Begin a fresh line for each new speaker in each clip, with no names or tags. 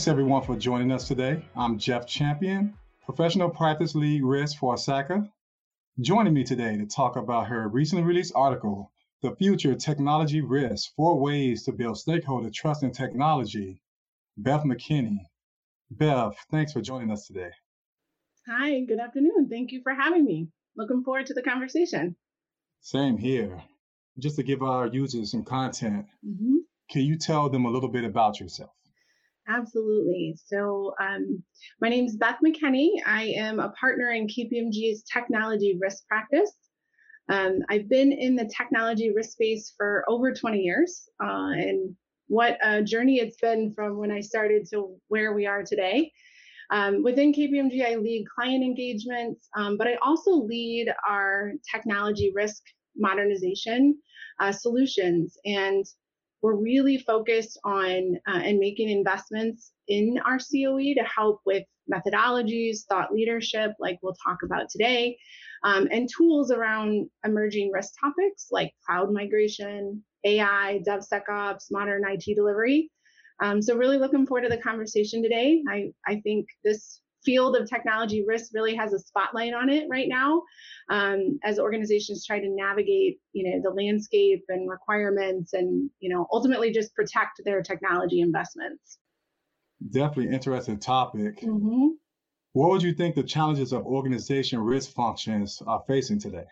Thanks everyone for joining us today. I'm Jeff Champion, Professional Practice Lead Risk for ISACA. Joining me today to talk about her recently released article, The Future Technology Risk Four Ways to Build Stakeholder Trust in Technology, Beth McKenney. Beth, thanks for joining us today.
Hi, good afternoon. Thank you for having me. Looking forward to the conversation.
Same here. Just to give our users some content, mm-hmm. can you tell them a little bit about yourself?
Absolutely. So, um, my name is Beth McKenney. I am a partner in KPMG's technology risk practice. Um, I've been in the technology risk space for over 20 years, uh, and what a journey it's been from when I started to where we are today. Um, within KPMG, I lead client engagements, um, but I also lead our technology risk modernization uh, solutions. And we're really focused on uh, and making investments in our COE to help with methodologies, thought leadership, like we'll talk about today, um, and tools around emerging risk topics like cloud migration, AI, DevSecOps, modern IT delivery. Um, so really looking forward to the conversation today. I, I think this field of technology risk really has a spotlight on it right now um, as organizations try to navigate you know the landscape and requirements and you know ultimately just protect their technology investments.
Definitely interesting topic. Mm-hmm. what would you think the challenges of organization risk functions are facing today?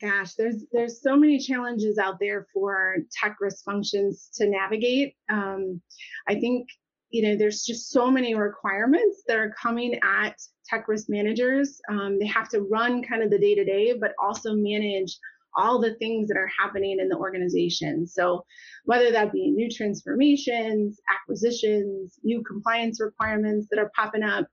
Gosh there's there's so many challenges out there for tech risk functions to navigate. Um, i think you know, there's just so many requirements that are coming at tech risk managers. Um, they have to run kind of the day to day, but also manage all the things that are happening in the organization. So, whether that be new transformations, acquisitions, new compliance requirements that are popping up,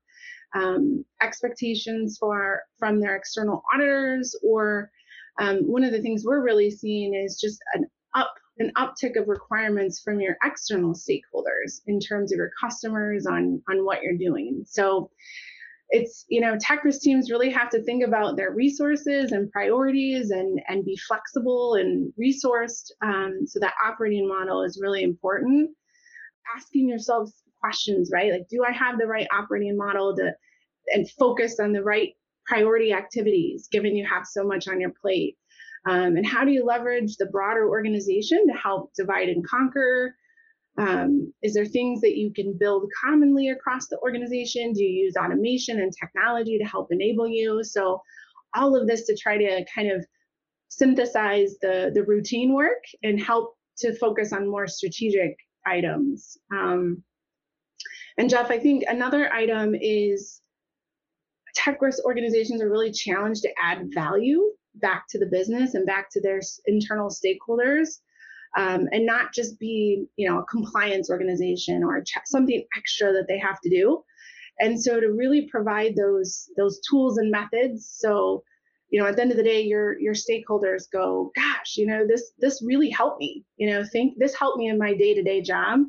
um, expectations for from their external auditors, or um, one of the things we're really seeing is just an up an uptick of requirements from your external stakeholders in terms of your customers on on what you're doing. So it's you know tech risk teams really have to think about their resources and priorities and and be flexible and resourced um, so that operating model is really important. Asking yourselves questions right? Like do i have the right operating model to and focus on the right priority activities given you have so much on your plate um, and how do you leverage the broader organization to help divide and conquer? Um, is there things that you can build commonly across the organization? Do you use automation and technology to help enable you? So, all of this to try to kind of synthesize the, the routine work and help to focus on more strategic items. Um, and Jeff, I think another item is tech risk organizations are really challenged to add value back to the business and back to their internal stakeholders um, and not just be you know a compliance organization or something extra that they have to do. And so to really provide those those tools and methods so you know at the end of the day your your stakeholders go gosh you know this this really helped me. You know think this helped me in my day-to-day job.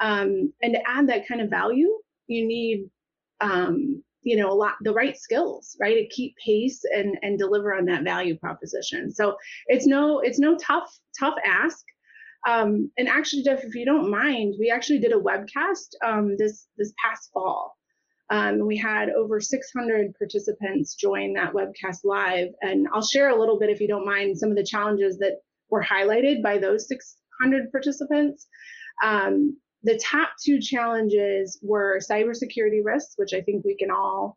Um, and to add that kind of value you need um, you know a lot the right skills right to keep pace and and deliver on that value proposition. So it's no it's no tough tough ask. Um, and actually jeff if you don't mind we actually did a webcast um, this this past fall. Um, we had over 600 participants join that webcast live. And i'll share a little bit if you don't mind some of the challenges that were highlighted by those 600 participants. Um, the top two challenges were cybersecurity risks, which I think we can all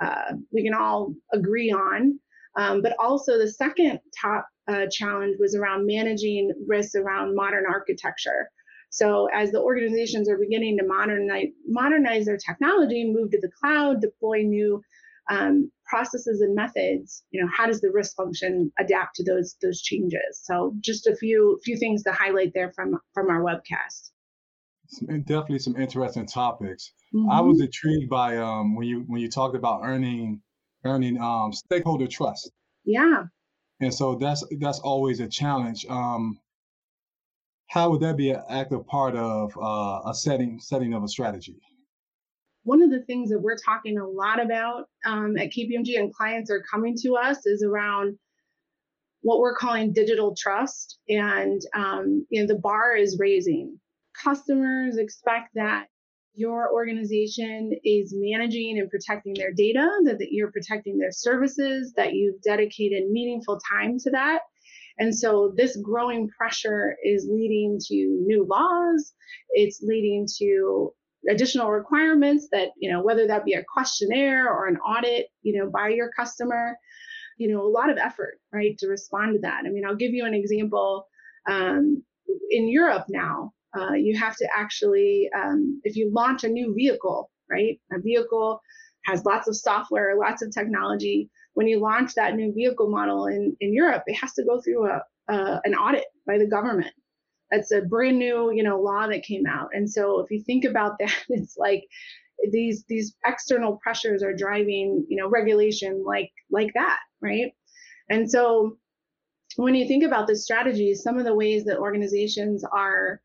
uh, we can all agree on. Um, but also the second top uh, challenge was around managing risks around modern architecture. So as the organizations are beginning to modernize modernize their technology, move to the cloud, deploy new um, processes and methods, you know, how does the risk function adapt to those those changes? So just a few few things to highlight there from from our webcast
some, definitely some interesting topics. Mm-hmm. I was intrigued by um, when you when you talked about earning earning um, stakeholder trust.
Yeah.
And so that's that's always a challenge. Um, how would that be an active part of uh, a setting setting of a strategy?
One of the things that we're talking a lot about um, at KPMG and clients are coming to us is around what we're calling digital trust, and um, you know the bar is raising customers expect that your organization is managing and protecting their data, that, that you're protecting their services, that you've dedicated meaningful time to that. And so this growing pressure is leading to new laws. It's leading to additional requirements that, you know, whether that be a questionnaire or an audit, you know, by your customer, you know, a lot of effort, right, to respond to that. I mean, I'll give you an example. Um, in Europe now, uh, you have to actually, um, if you launch a new vehicle, right, a vehicle has lots of software, lots of technology. When you launch that new vehicle model in, in Europe, it has to go through a, a an audit by the government. That's a brand new, you know, law that came out. And so if you think about that, it's like these these external pressures are driving, you know, regulation like like that, right? And so when you think about the strategies, some of the ways that organizations are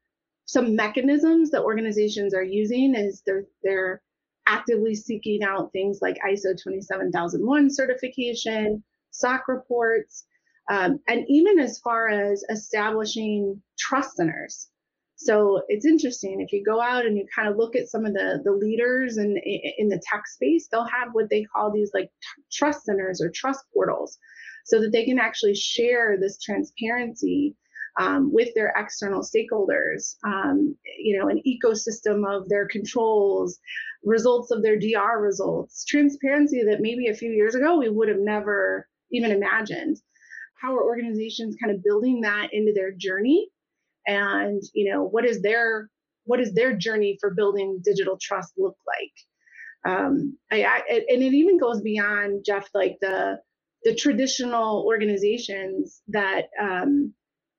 some mechanisms that organizations are using is they're they're actively seeking out things like ISO 27001 certification, SOC reports, um, and even as far as establishing trust centers. So it's interesting if you go out and you kind of look at some of the the leaders in in the tech space, they'll have what they call these like trust centers or trust portals, so that they can actually share this transparency um, with their external stakeholders, um, you know, an ecosystem of their controls, results of their DR results, transparency that maybe a few years ago we would have never even imagined. How are organizations kind of building that into their journey? And, you know, what is their what is their journey for building digital trust look like? Um, I, I, and it even goes beyond Jeff, like the the traditional organizations that um,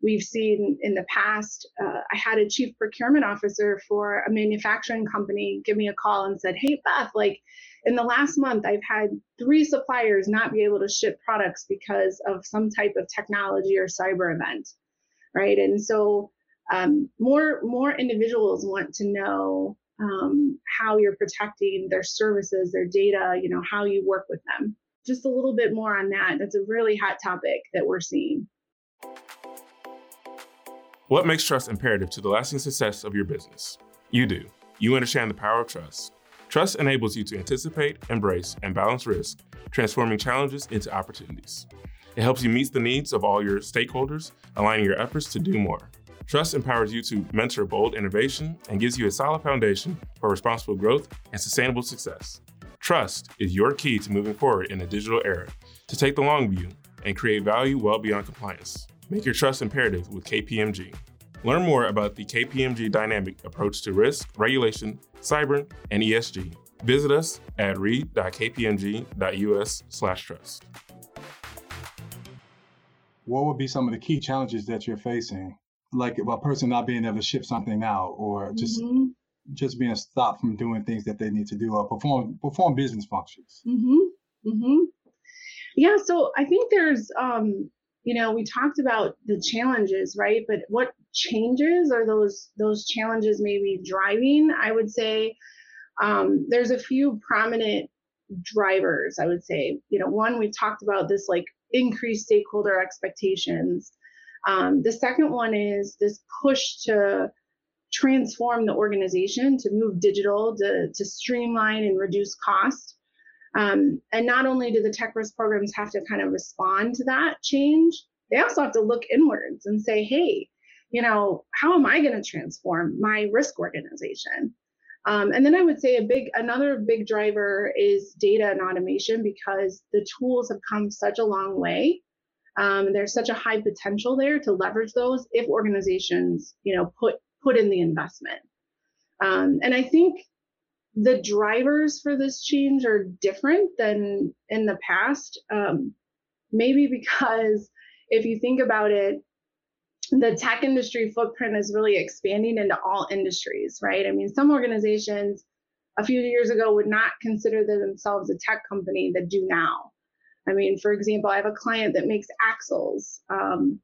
we've seen in the past. Uh, I had a chief procurement officer for a manufacturing company give me a call and said, Hey, Beth, like in the last month, I've had three suppliers not be able to ship products because of some type of technology or cyber event. Right. And so um, more more individuals want to know um, how you're protecting their services, their data, you know, how you work with them. Just a little bit more on that. That's a really hot topic that we're seeing.
What makes trust imperative to the lasting success of your business? You do. You understand the power of trust. Trust enables you to anticipate, embrace, and balance risk, transforming challenges into opportunities. It helps you meet the needs of all your stakeholders, aligning your efforts to do more. Trust empowers you to mentor bold innovation and gives you a solid foundation for responsible growth and sustainable success. Trust is your key to moving forward in a digital era, to take the long view and create value well beyond compliance. Make your trust imperative with KPMG. Learn more about the KPMG dynamic approach to risk, regulation, cyber, and ESG. Visit us at read.kpmg.us/trust.
What would be some of the key challenges that you're facing, like a person not being able to ship something out, or just mm-hmm. just being stopped from doing things that they need to do, or perform perform business functions?
Mm-hmm. Mm-hmm. Yeah, so I think there's um, you know we talked about the challenges right? But what changes are those those challenges maybe driving? I would say um, there's a few prominent drivers i would say. You know one we've talked about this like increased stakeholder expectations. Um, the second one is this push to transform the organization to move digital to, to streamline and reduce cost um, and not only do the tech risk programs have to kind of respond to that change, they also have to look inwards and say, hey, you know, how am I going to transform my risk organization? Um, and then I would say a big, another big driver is data and automation because the tools have come such a long way. Um, there's such a high potential there to leverage those if organizations, you know, put put in the investment. Um, and I think the drivers for this change are different than in the past. Um, maybe because if you think about it, the tech industry footprint is really expanding into all industries, right? I mean, some organizations a few years ago would not consider themselves a tech company that do now. I mean, for example, I have a client that makes axles. Um,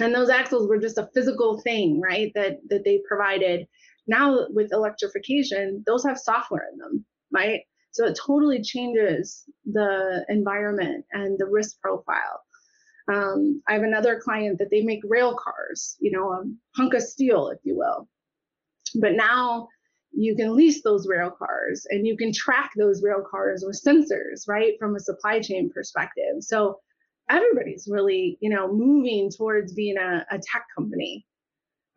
and those axles were just a physical thing, right? That that they provided now with electrification, those have software in them, right? So it totally changes the environment and the risk profile. Um, I have another client that they make rail cars, you know, a hunk of steel, if you will. But now, you can lease those rail cars and you can track those rail cars with sensors, right, from a supply chain perspective. So everybody's really, you know, moving towards being a, a tech company.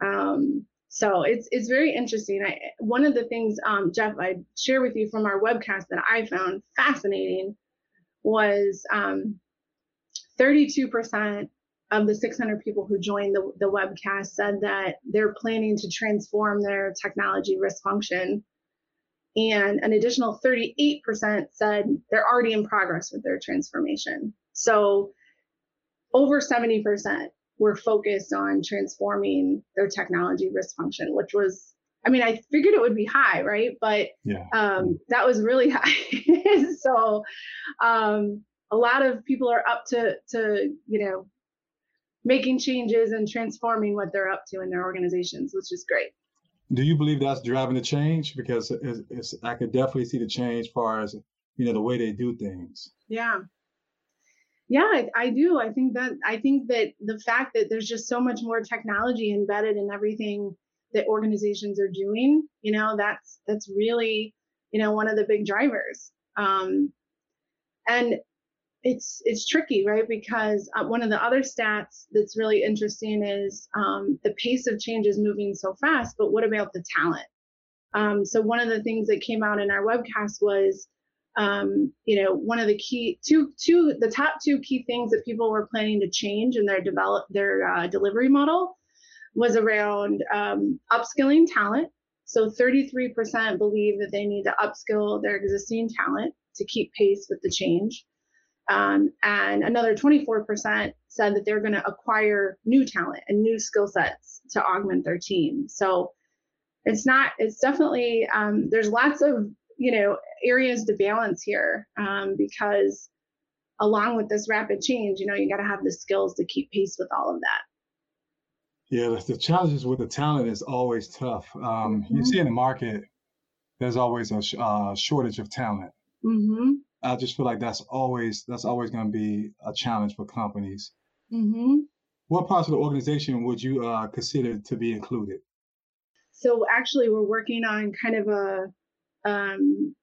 Um, so it's it's very interesting. I, one of the things, um, Jeff, I share with you from our webcast that I found fascinating was um, 32% of the 600 people who joined the, the webcast said that they're planning to transform their technology risk function. And an additional 38% said they're already in progress with their transformation. So over 70% were focused on transforming their technology risk function, which was, I mean, I figured it would be high, right? But yeah. um, that was really high. so um, a lot of people are up to, to, you know, making changes and transforming what they're up to in their organizations, which is great.
Do you believe that's driving the change? Because it's, it's, I could definitely see the change as far as you know the way they do things.
Yeah, yeah, I, I, do. I think that I think that the fact that there's just so much more technology embedded in everything that organizations are doing, you know, that's that's really you know one of the big drivers. Um, and it's it's tricky, right? Because uh, one of the other stats that's really interesting is um, the pace of change is moving so fast, but what about the talent? Um, so one of the things that came out in our webcast was, um, you know, one of the key two two the top two key things that people were planning to change in their develop their uh, delivery model was around um, upskilling talent. So 33% believe that they need to upskill their existing talent to keep pace with the change. Um, and another 24% said that they're going to acquire new talent and new skill sets to augment their team. So it's not, it's definitely, um, there's lots of, you know, areas to balance here um, because along with this rapid change, you know, you got to have the skills to keep pace with all of that.
Yeah, the challenges with the talent is always tough. Um, mm-hmm. You see in the market, there's always a sh- uh, shortage of talent. Mm-hmm. I just feel like that's always that's always going to be a challenge for companies. Mm-hmm. What parts of the organization would you uh, consider to be included?
So actually, we're working on kind of a um,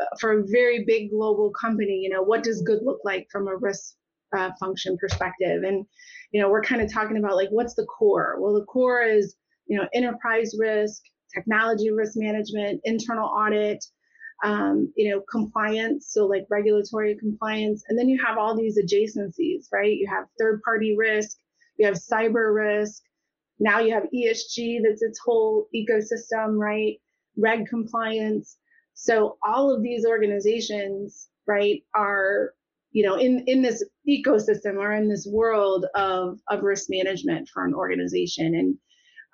uh, for a very big global company. You know, what does good look like from a risk uh, function perspective? And you know, we're kind of talking about like what's the core? Well, the core is you know enterprise risk, technology risk management, internal audit um, you know, compliance, so like regulatory compliance, and then you have all these adjacencies, right? You have third party risk, you have cyber risk, now you have ESG, that's its whole ecosystem, right? Reg compliance. So all of these organizations, right, are you know in in this ecosystem or in this world of of risk management for an organization. And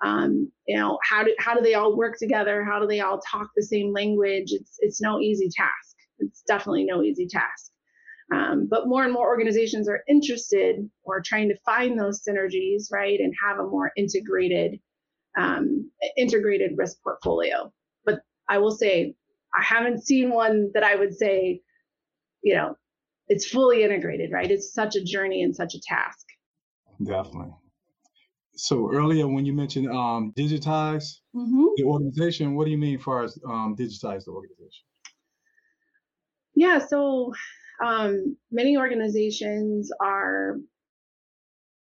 um, you know how do how do they all work together? How do they all talk the same language? It's it's no easy task. It's definitely no easy task. Um, but more and more organizations are interested or trying to find those synergies right and have a more integrated um, integrated risk portfolio but i will say i haven't seen one that i would say you know it's fully integrated right it's such a journey and such a task
definitely so earlier when you mentioned um, digitize mm-hmm. the organization, what do you mean as far as um, digitize the organization?
Yeah, so um, many organizations are,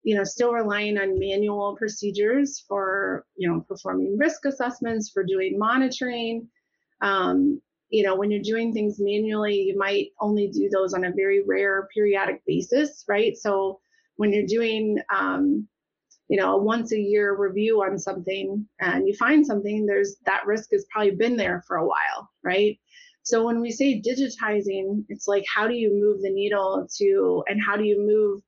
you know, still relying on manual procedures for, you know, performing risk assessments, for doing monitoring. Um, you know, when you're doing things manually, you might only do those on a very rare periodic basis, right? So when you're doing um, you know, a once a year review on something and you find something, there's that risk has probably been there for a while, right? So when we say digitizing, it's like how do you move the needle to, and how do you move,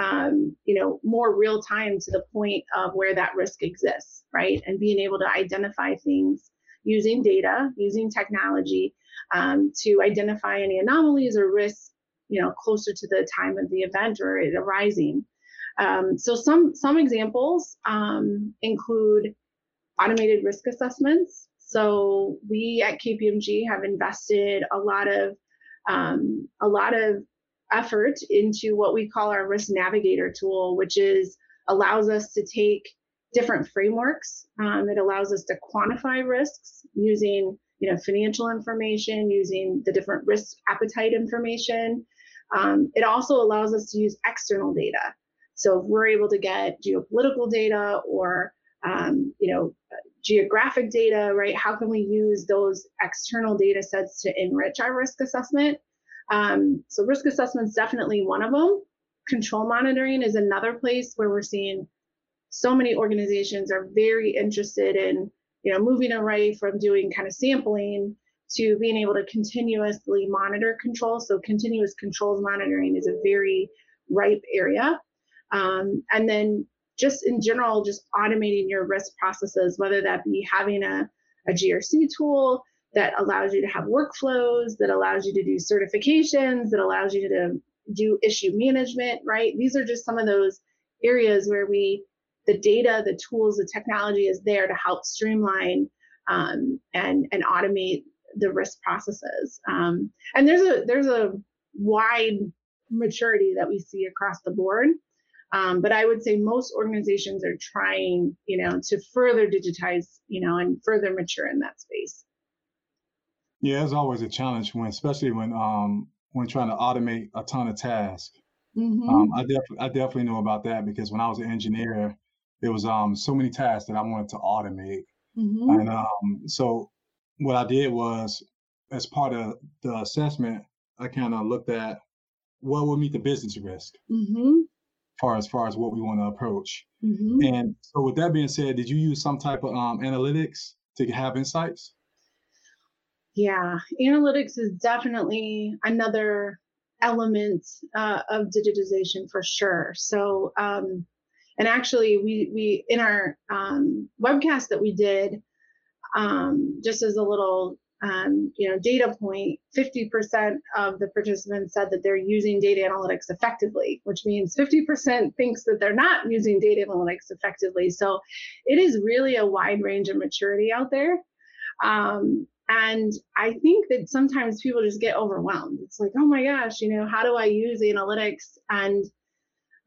um, you know, more real time to the point of where that risk exists, right? And being able to identify things using data, using technology um, to identify any anomalies or risks, you know, closer to the time of the event or it arising. Um, so some some examples um, include automated risk assessments. So we at KPMG have invested a lot of um, a lot of effort into what we call our risk navigator tool, which is allows us to take different frameworks. Um, it allows us to quantify risks using you know financial information, using the different risk appetite information. Um, it also allows us to use external data. So if we're able to get geopolitical data or um, you know geographic data, right? How can we use those external data sets to enrich our risk assessment? Um, so risk assessment is definitely one of them. Control monitoring is another place where we're seeing so many organizations are very interested in, you know, moving away from doing kind of sampling to being able to continuously monitor control. So continuous controls monitoring is a very ripe area. Um, and then just in general, just automating your risk processes, whether that be having a, a GRC tool that allows you to have workflows, that allows you to do certifications, that allows you to do issue management, right? These are just some of those areas where we, the data, the tools, the technology is there to help streamline um, and and automate the risk processes. Um, and there's a there's a wide maturity that we see across the board. Um, but I would say most organizations are trying, you know, to further digitize, you know, and further mature in that space.
Yeah, it's always a challenge when, especially when um when trying to automate a ton of tasks. Mm-hmm. Um, I definitely I definitely know about that because when I was an engineer, there was um so many tasks that I wanted to automate, mm-hmm. and um so what I did was as part of the assessment, I kind of looked at what would meet the business risk. Mm-hmm far as far as what we want to approach. Mm-hmm. And so, with that being said, did you use some type of um, analytics to have insights?
Yeah, analytics is definitely another element uh, of digitization for sure. So, um, and actually, we we in our um, webcast that we did, um, just as a little um, you know, data point, 50% of the participants said that they're using data analytics effectively, which means 50% thinks that they're not using data analytics effectively. So it is really a wide range of maturity out there. Um, and I think that sometimes people just get overwhelmed. It's like, oh my gosh, you know, how do I use analytics? And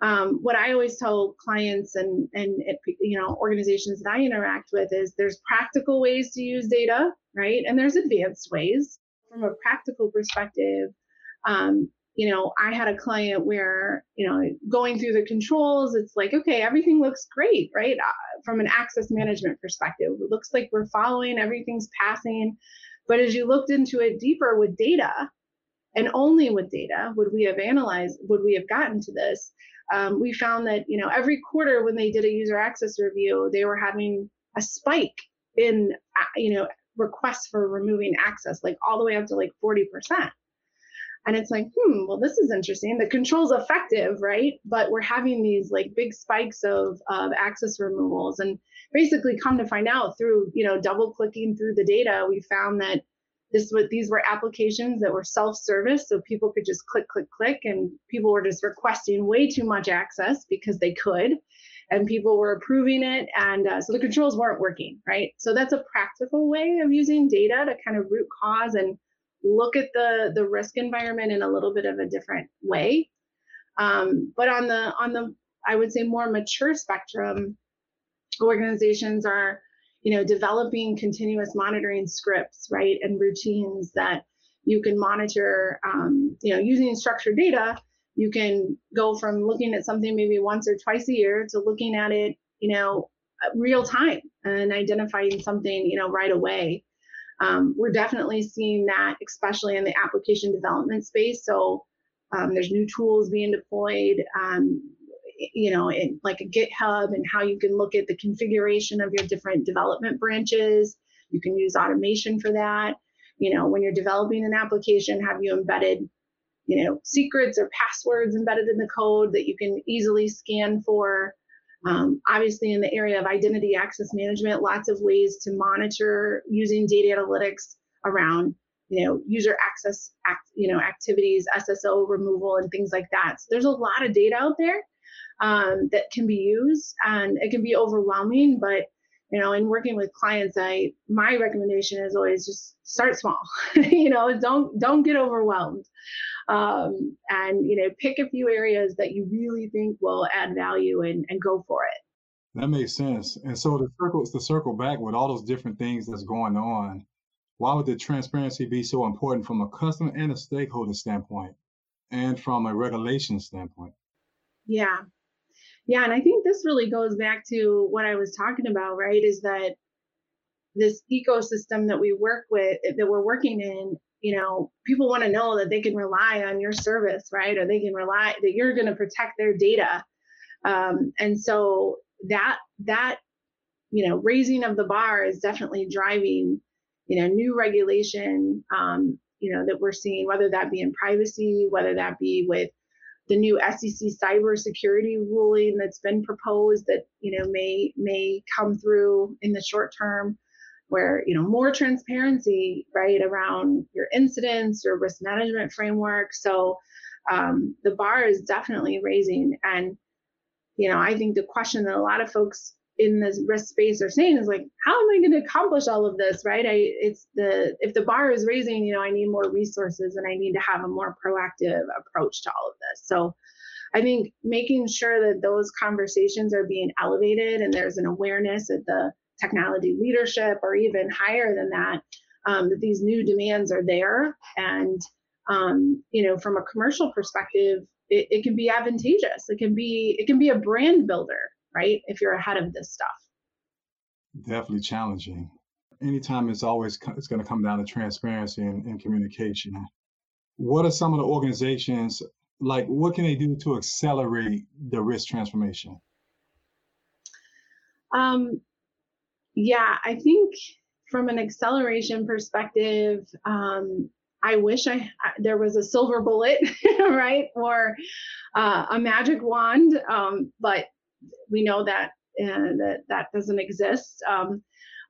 um, what I always tell clients and and you know organizations that I interact with is there's practical ways to use data, right? And there's advanced ways. From a practical perspective, um, you know, I had a client where you know going through the controls, it's like okay, everything looks great, right? Uh, from an access management perspective, it looks like we're following, everything's passing. But as you looked into it deeper with data, and only with data would we have analyzed, would we have gotten to this um, we found that you know every quarter when they did a user access review, they were having a spike in uh, you know requests for removing access, like all the way up to like 40%. And it's like, hmm, well, this is interesting. The control's effective, right? But we're having these like big spikes of, of access removals. And basically come to find out through, you know, double clicking through the data, we found that this was these were applications that were self-service so people could just click click click and people were just requesting way too much access because they could and people were approving it and uh, so the controls weren't working right so that's a practical way of using data to kind of root cause and look at the the risk environment in a little bit of a different way um, but on the on the i would say more mature spectrum organizations are you know, developing continuous monitoring scripts, right, and routines that you can monitor, um, you know, using structured data, you can go from looking at something maybe once or twice a year to looking at it, you know, real time and identifying something, you know, right away. Um, we're definitely seeing that, especially in the application development space. So um, there's new tools being deployed. Um, you know, in like a GitHub and how you can look at the configuration of your different development branches. You can use automation for that. You know, when you're developing an application, have you embedded, you know, secrets or passwords embedded in the code that you can easily scan for? Um, obviously, in the area of identity access management, lots of ways to monitor using data analytics around you know user access act, you know activities sso removal and things like that. So there's a lot of data out there um, that can be used and it can be overwhelming but you know in working with clients i my recommendation is always just start small. You know don't don't get overwhelmed um, and you know pick a few areas that you really think will add value and, and go for it
That makes sense. And so the circle to circle back with all those different things that's going on, why would the transparency be so important from a customer and a stakeholder standpoint and from a regulation standpoint?
Yeah. Yeah. And I think this really goes back to what I was talking about, right? Is that this ecosystem that we work with, that we're working in, you know, people want to know that they can rely on your service, right? Or they can rely that you're going to protect their data. Um, and so that, that, you know, raising of the bar is definitely driving, you know, new regulation, um, you know, that we're seeing, whether that be in privacy, whether that be with the new SEC cybersecurity ruling that's been proposed that you know may may come through in the short term where you know more transparency right around your incidents your risk management framework. So um, the bar is definitely raising. And you know i think the question that a lot of folks in this risk space are saying is like how am i going to accomplish all of this right? I it's the if the bar is raising you know i need more resources and i need to have a more proactive approach to all of this. So i think making sure that those conversations are being elevated and there's an awareness at the technology leadership or even higher than that um, that these new demands are there and um, you know from a commercial perspective it, it can be advantageous it can be it can be a brand builder right? If you're ahead of this stuff.
Definitely challenging. Anytime it's always it's going to come down to transparency and, and communication. What are some of the organizations like? What can they do to accelerate the risk transformation?
Um, yeah, I think from an acceleration perspective, um, I wish I there was a silver bullet, right, or uh, a magic wand. Um, but we know that uh, that that doesn't exist. Um,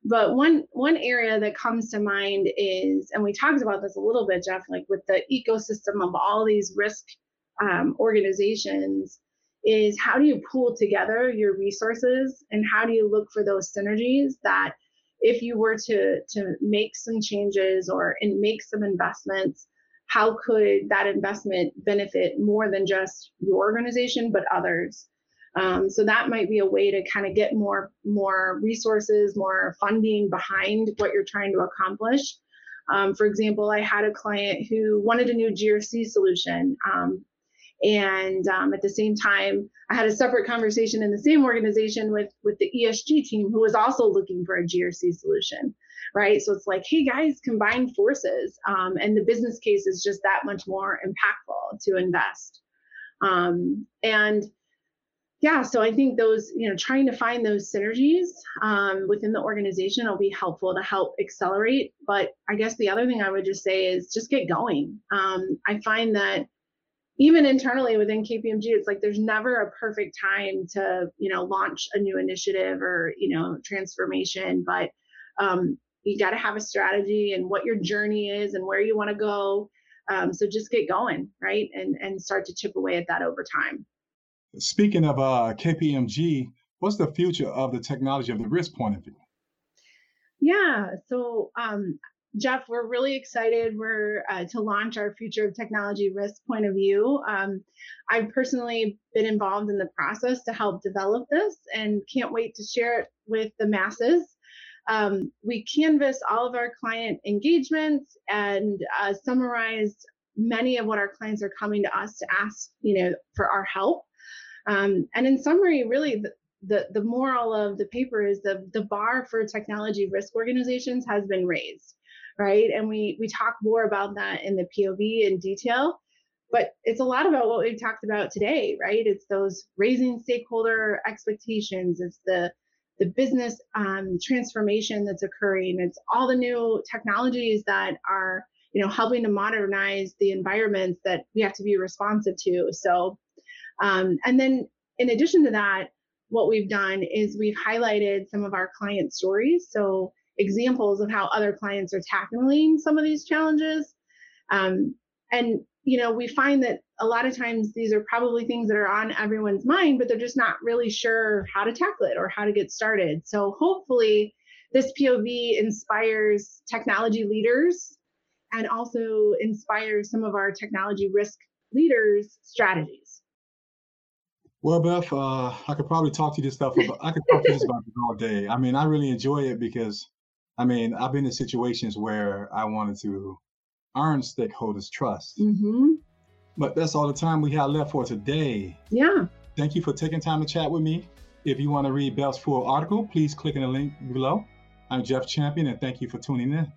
but one one area that comes to mind is, and we talked about this a little bit, Jeff, like with the ecosystem of all these risk um, organizations, is how do you pool together your resources and how do you look for those synergies that if you were to to make some changes or and make some investments how could that investment benefit more than just your organization but others um, so that might be a way to kind of get more more resources, more funding behind what you're trying to accomplish. Um, for example, I had a client who wanted a new GRC solution. Um, and um, at the same time, I had a separate conversation in the same organization with, with the ESG team who was also looking for a GRC solution, right? So it's like, hey guys, combine forces. Um, and the business case is just that much more impactful to invest. Um, and yeah, so I think those, you know, trying to find those synergies um, within the organization will be helpful to help accelerate. But I guess the other thing I would just say is just get going. Um, I find that even internally within KPMG, it's like there's never a perfect time to, you know, launch a new initiative or, you know, transformation. But um, you got to have a strategy and what your journey is and where you want to go. Um, so just get going, right, and and start to chip away at that over time.
Speaking of uh, KPMG, what's the future of the technology of the risk point of view?
Yeah, so um, Jeff, we're really excited. We're uh, to launch our future of technology risk point of view. Um, I've personally been involved in the process to help develop this, and can't wait to share it with the masses. Um, we canvass all of our client engagements and uh, summarize many of what our clients are coming to us to ask, you know, for our help. Um, and in summary, really, the, the, the moral of the paper is the, the bar for technology risk organizations has been raised, right? And we, we talk more about that in the POV in detail, but it's a lot about what we've talked about today, right? It's those raising stakeholder expectations, it's the the business um, transformation that's occurring. It's all the new technologies that are, you know, helping to modernize the environments that we have to be responsive to. So um, and then in addition to that, what we've done is we've highlighted some of our client stories. So examples of how other clients are tackling some of these challenges. Um, and you know, we find that a lot of times these are probably things that are on everyone's mind, but they're just not really sure how to tackle it or how to get started. So hopefully this POV inspires technology leaders and also inspires some of our technology risk leaders strategies.
Well, Beth, uh, I could probably talk to you this stuff. About, I could talk to you this about this all day. I mean, I really enjoy it because, I mean, I've been in situations where I wanted to earn stakeholders' trust.
Mm-hmm.
But that's all the time we have left for today.
Yeah.
Thank you for taking time to chat with me. If you want to read Beth's full article, please click in the link below. I'm Jeff Champion, and thank you for tuning in.